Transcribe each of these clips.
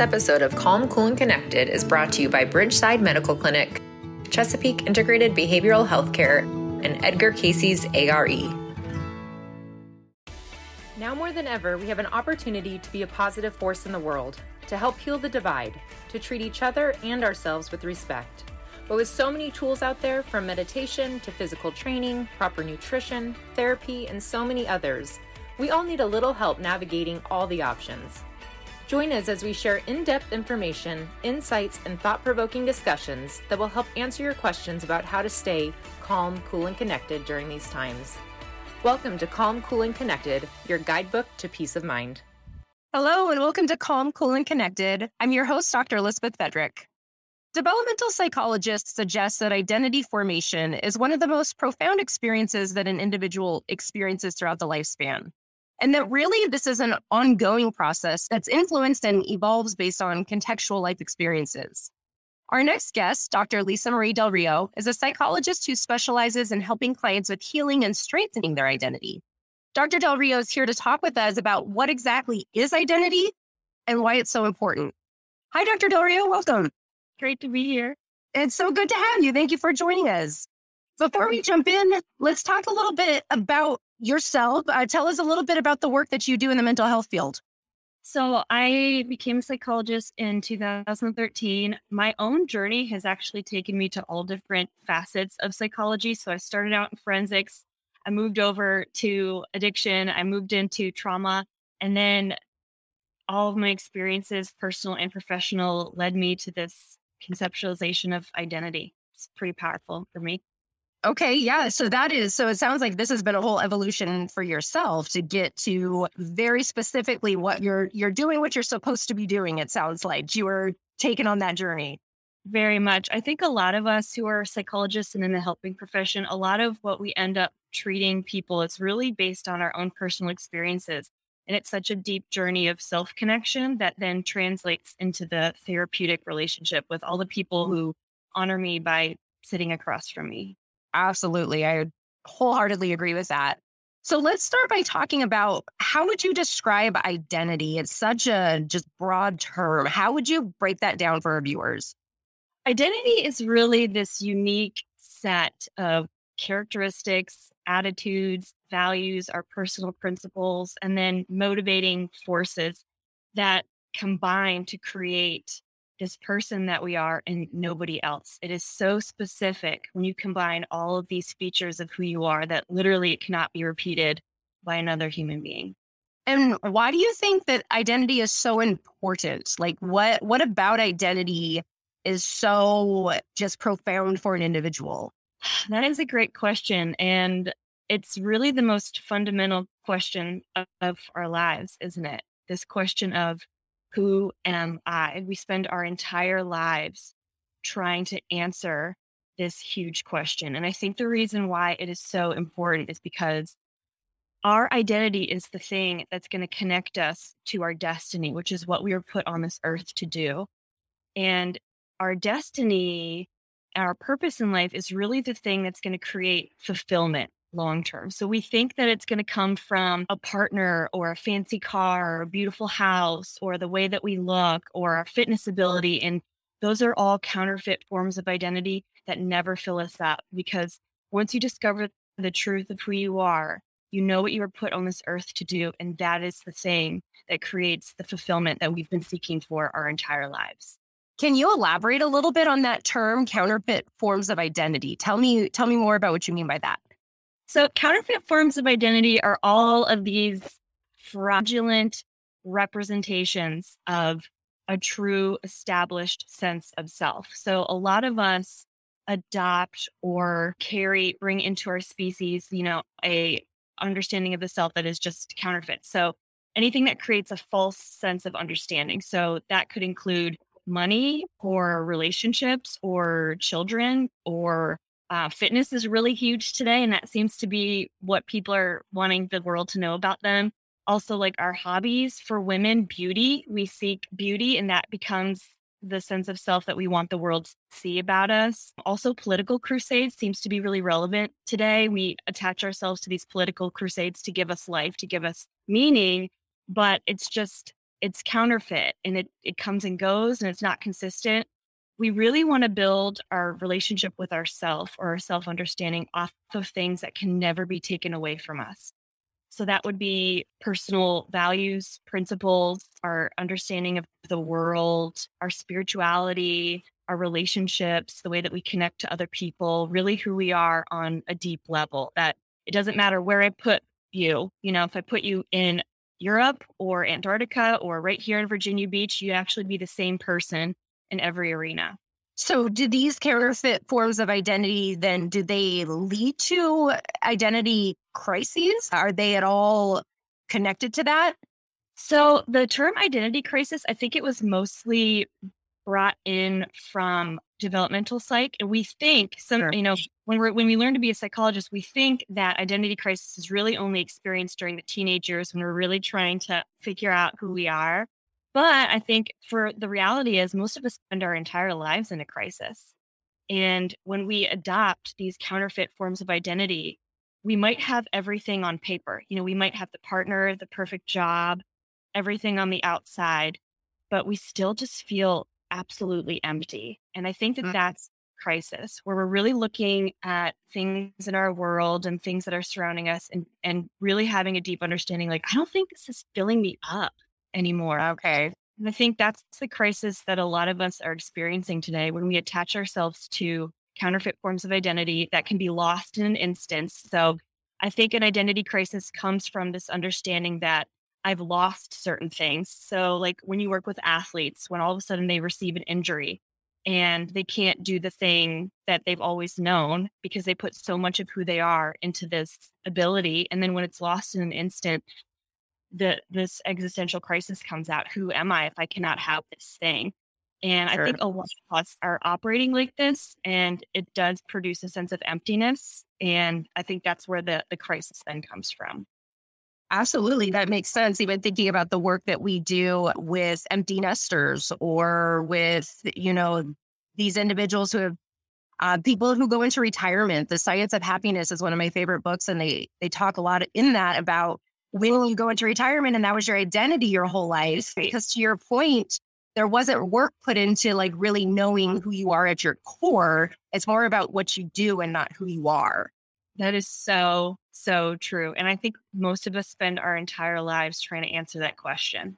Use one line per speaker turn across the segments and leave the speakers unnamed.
This episode of Calm, Cool, and Connected is brought to you by Bridgeside Medical Clinic, Chesapeake Integrated Behavioral Healthcare, and Edgar Cayce's ARE. Now more than ever, we have an opportunity to be a positive force in the world, to help heal the divide, to treat each other and ourselves with respect. But with so many tools out there, from meditation to physical training, proper nutrition, therapy, and so many others, we all need a little help navigating all the options. Join us as we share in depth information, insights, and thought provoking discussions that will help answer your questions about how to stay calm, cool, and connected during these times. Welcome to Calm, Cool, and Connected, your guidebook to peace of mind.
Hello, and welcome to Calm, Cool, and Connected. I'm your host, Dr. Elizabeth Fedrick. Developmental psychologists suggest that identity formation is one of the most profound experiences that an individual experiences throughout the lifespan. And that really this is an ongoing process that's influenced and evolves based on contextual life experiences. Our next guest, Dr. Lisa Marie Del Rio, is a psychologist who specializes in helping clients with healing and strengthening their identity. Dr. Del Rio is here to talk with us about what exactly is identity and why it's so important. Hi, Dr. Del Rio. Welcome.
Great to be here.
It's so good to have you. Thank you for joining us. Before we jump in, let's talk a little bit about yourself. Uh, tell us a little bit about the work that you do in the mental health field.
So, I became a psychologist in 2013. My own journey has actually taken me to all different facets of psychology. So, I started out in forensics, I moved over to addiction, I moved into trauma, and then all of my experiences, personal and professional, led me to this conceptualization of identity. It's pretty powerful for me.
Okay, yeah. So that is so it sounds like this has been a whole evolution for yourself to get to very specifically what you're you're doing what you're supposed to be doing it sounds like. You were taken on that journey.
Very much. I think a lot of us who are psychologists and in the helping profession, a lot of what we end up treating people it's really based on our own personal experiences. And it's such a deep journey of self connection that then translates into the therapeutic relationship with all the people mm. who honor me by sitting across from me.
Absolutely. I wholeheartedly agree with that. So let's start by talking about how would you describe identity? It's such a just broad term. How would you break that down for our viewers?
Identity is really this unique set of characteristics, attitudes, values, our personal principles, and then motivating forces that combine to create this person that we are and nobody else. It is so specific when you combine all of these features of who you are that literally it cannot be repeated by another human being.
And why do you think that identity is so important? Like what what about identity is so just profound for an individual?
That is a great question and it's really the most fundamental question of, of our lives, isn't it? This question of who am I? We spend our entire lives trying to answer this huge question. And I think the reason why it is so important is because our identity is the thing that's going to connect us to our destiny, which is what we were put on this earth to do. And our destiny, our purpose in life is really the thing that's going to create fulfillment long term. So we think that it's going to come from a partner or a fancy car or a beautiful house or the way that we look or our fitness ability. And those are all counterfeit forms of identity that never fill us up because once you discover the truth of who you are, you know what you were put on this earth to do. And that is the thing that creates the fulfillment that we've been seeking for our entire lives.
Can you elaborate a little bit on that term counterfeit forms of identity? Tell me tell me more about what you mean by that.
So, counterfeit forms of identity are all of these fraudulent representations of a true established sense of self. So, a lot of us adopt or carry bring into our species, you know, a understanding of the self that is just counterfeit. So, anything that creates a false sense of understanding. So, that could include money or relationships or children or uh, fitness is really huge today, and that seems to be what people are wanting the world to know about them. Also, like our hobbies for women, beauty, we seek beauty, and that becomes the sense of self that we want the world to see about us. Also, political crusades seems to be really relevant today. We attach ourselves to these political crusades to give us life, to give us meaning, but it's just it's counterfeit and it, it comes and goes and it's not consistent. We really want to build our relationship with ourself or our self understanding off of things that can never be taken away from us. So that would be personal values, principles, our understanding of the world, our spirituality, our relationships, the way that we connect to other people, really who we are on a deep level. That it doesn't matter where I put you, you know, if I put you in Europe or Antarctica or right here in Virginia Beach, you actually be the same person in every arena.
So, do these counterfeit forms of identity then do they lead to identity crises? Are they at all connected to that?
So, the term identity crisis, I think it was mostly brought in from developmental psych and we think some sure. you know when we when we learn to be a psychologist we think that identity crisis is really only experienced during the teenage years when we're really trying to figure out who we are but i think for the reality is most of us spend our entire lives in a crisis and when we adopt these counterfeit forms of identity we might have everything on paper you know we might have the partner the perfect job everything on the outside but we still just feel absolutely empty. And I think that mm-hmm. that's crisis where we're really looking at things in our world and things that are surrounding us and and really having a deep understanding like I don't think this is filling me up anymore.
Okay.
And I think that's the crisis that a lot of us are experiencing today when we attach ourselves to counterfeit forms of identity that can be lost in an instance. So I think an identity crisis comes from this understanding that I've lost certain things. So, like when you work with athletes, when all of a sudden they receive an injury and they can't do the thing that they've always known because they put so much of who they are into this ability. And then when it's lost in an instant, the this existential crisis comes out. Who am I if I cannot have this thing? And sure. I think a lot of us are operating like this, and it does produce a sense of emptiness. And I think that's where the, the crisis then comes from.
Absolutely. That makes sense. Even thinking about the work that we do with empty nesters or with, you know, these individuals who have uh, people who go into retirement. The Science of Happiness is one of my favorite books. And they they talk a lot in that about when you go into retirement and that was your identity your whole life. Because to your point, there wasn't work put into like really knowing who you are at your core. It's more about what you do and not who you are.
That is so, so true. And I think most of us spend our entire lives trying to answer that question.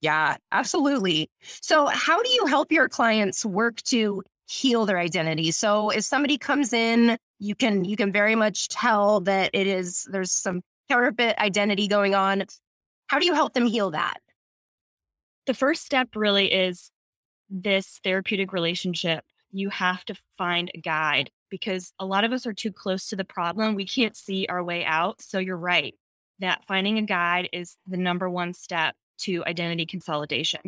Yeah, absolutely. So, how do you help your clients work to heal their identity? So, if somebody comes in, you can you can very much tell that it is there's some counterfeit identity going on. How do you help them heal that?
The first step really is this therapeutic relationship. You have to find a guide because a lot of us are too close to the problem. We can't see our way out. So you're right that finding a guide is the number one step to identity consolidation.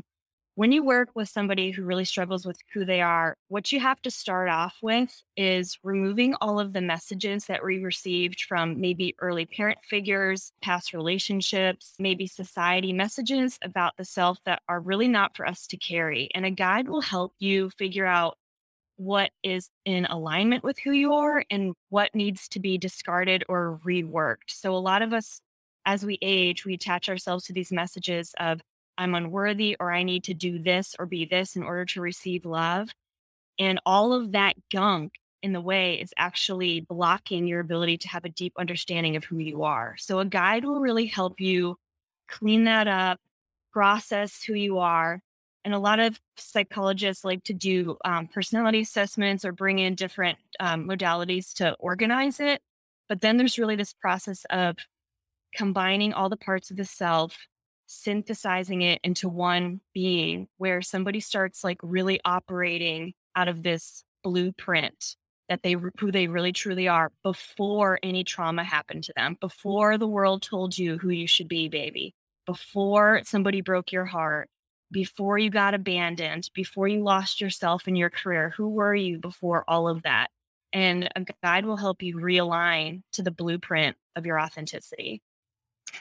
When you work with somebody who really struggles with who they are, what you have to start off with is removing all of the messages that we received from maybe early parent figures, past relationships, maybe society messages about the self that are really not for us to carry. And a guide will help you figure out what is in alignment with who you are and what needs to be discarded or reworked. So, a lot of us, as we age, we attach ourselves to these messages of, I'm unworthy or I need to do this or be this in order to receive love. And all of that gunk in the way is actually blocking your ability to have a deep understanding of who you are. So, a guide will really help you clean that up, process who you are, and a lot of psychologists like to do um, personality assessments or bring in different um, modalities to organize it. But then there's really this process of combining all the parts of the self, synthesizing it into one being where somebody starts like really operating out of this blueprint that they who they really truly are before any trauma happened to them before the world told you who you should be baby before somebody broke your heart before you got abandoned, before you lost yourself in your career? Who were you before all of that? And a guide will help you realign to the blueprint of your authenticity.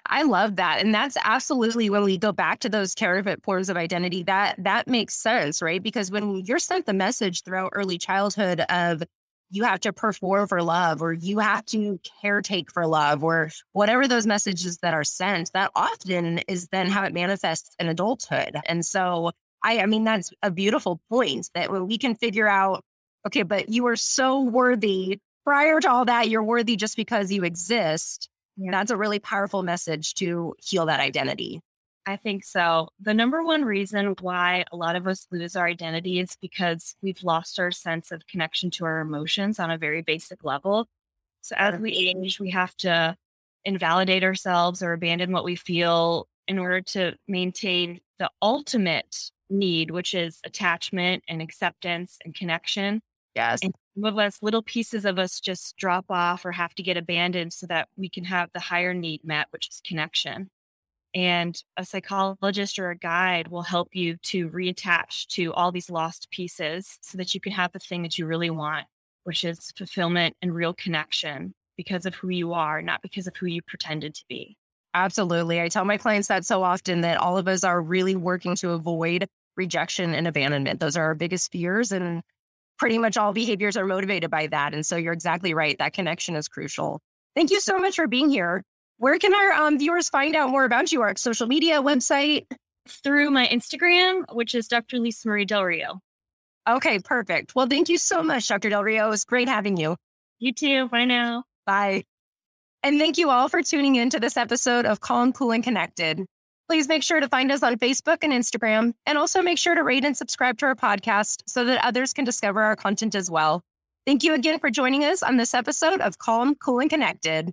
I love that. And that's absolutely when we go back to those counterfeit forms of identity, that that makes sense, right? Because when you're sent the message throughout early childhood of you have to perform for love or you have to caretake for love or whatever those messages that are sent that often is then how it manifests in adulthood and so i i mean that's a beautiful point that when we can figure out okay but you are so worthy prior to all that you're worthy just because you exist yeah. that's a really powerful message to heal that identity
I think so. The number one reason why a lot of us lose our identity is because we've lost our sense of connection to our emotions on a very basic level. So as we age, we have to invalidate ourselves or abandon what we feel in order to maintain the ultimate need, which is attachment and acceptance and connection.
Yes.
And some of us, little pieces of us just drop off or have to get abandoned so that we can have the higher need met, which is connection. And a psychologist or a guide will help you to reattach to all these lost pieces so that you can have the thing that you really want, which is fulfillment and real connection because of who you are, not because of who you pretended to be.
Absolutely. I tell my clients that so often that all of us are really working to avoid rejection and abandonment. Those are our biggest fears. And pretty much all behaviors are motivated by that. And so you're exactly right. That connection is crucial. Thank you so much for being here. Where can our um, viewers find out more about you? Our social media website?
Through my Instagram, which is Dr. Lisa Marie Del Rio.
Okay, perfect. Well, thank you so much, Dr. Del Rio. It was great having you.
You too. Bye now.
Bye. And thank you all for tuning in to this episode of Calm, Cool, and Connected. Please make sure to find us on Facebook and Instagram, and also make sure to rate and subscribe to our podcast so that others can discover our content as well. Thank you again for joining us on this episode of Calm, Cool, and Connected.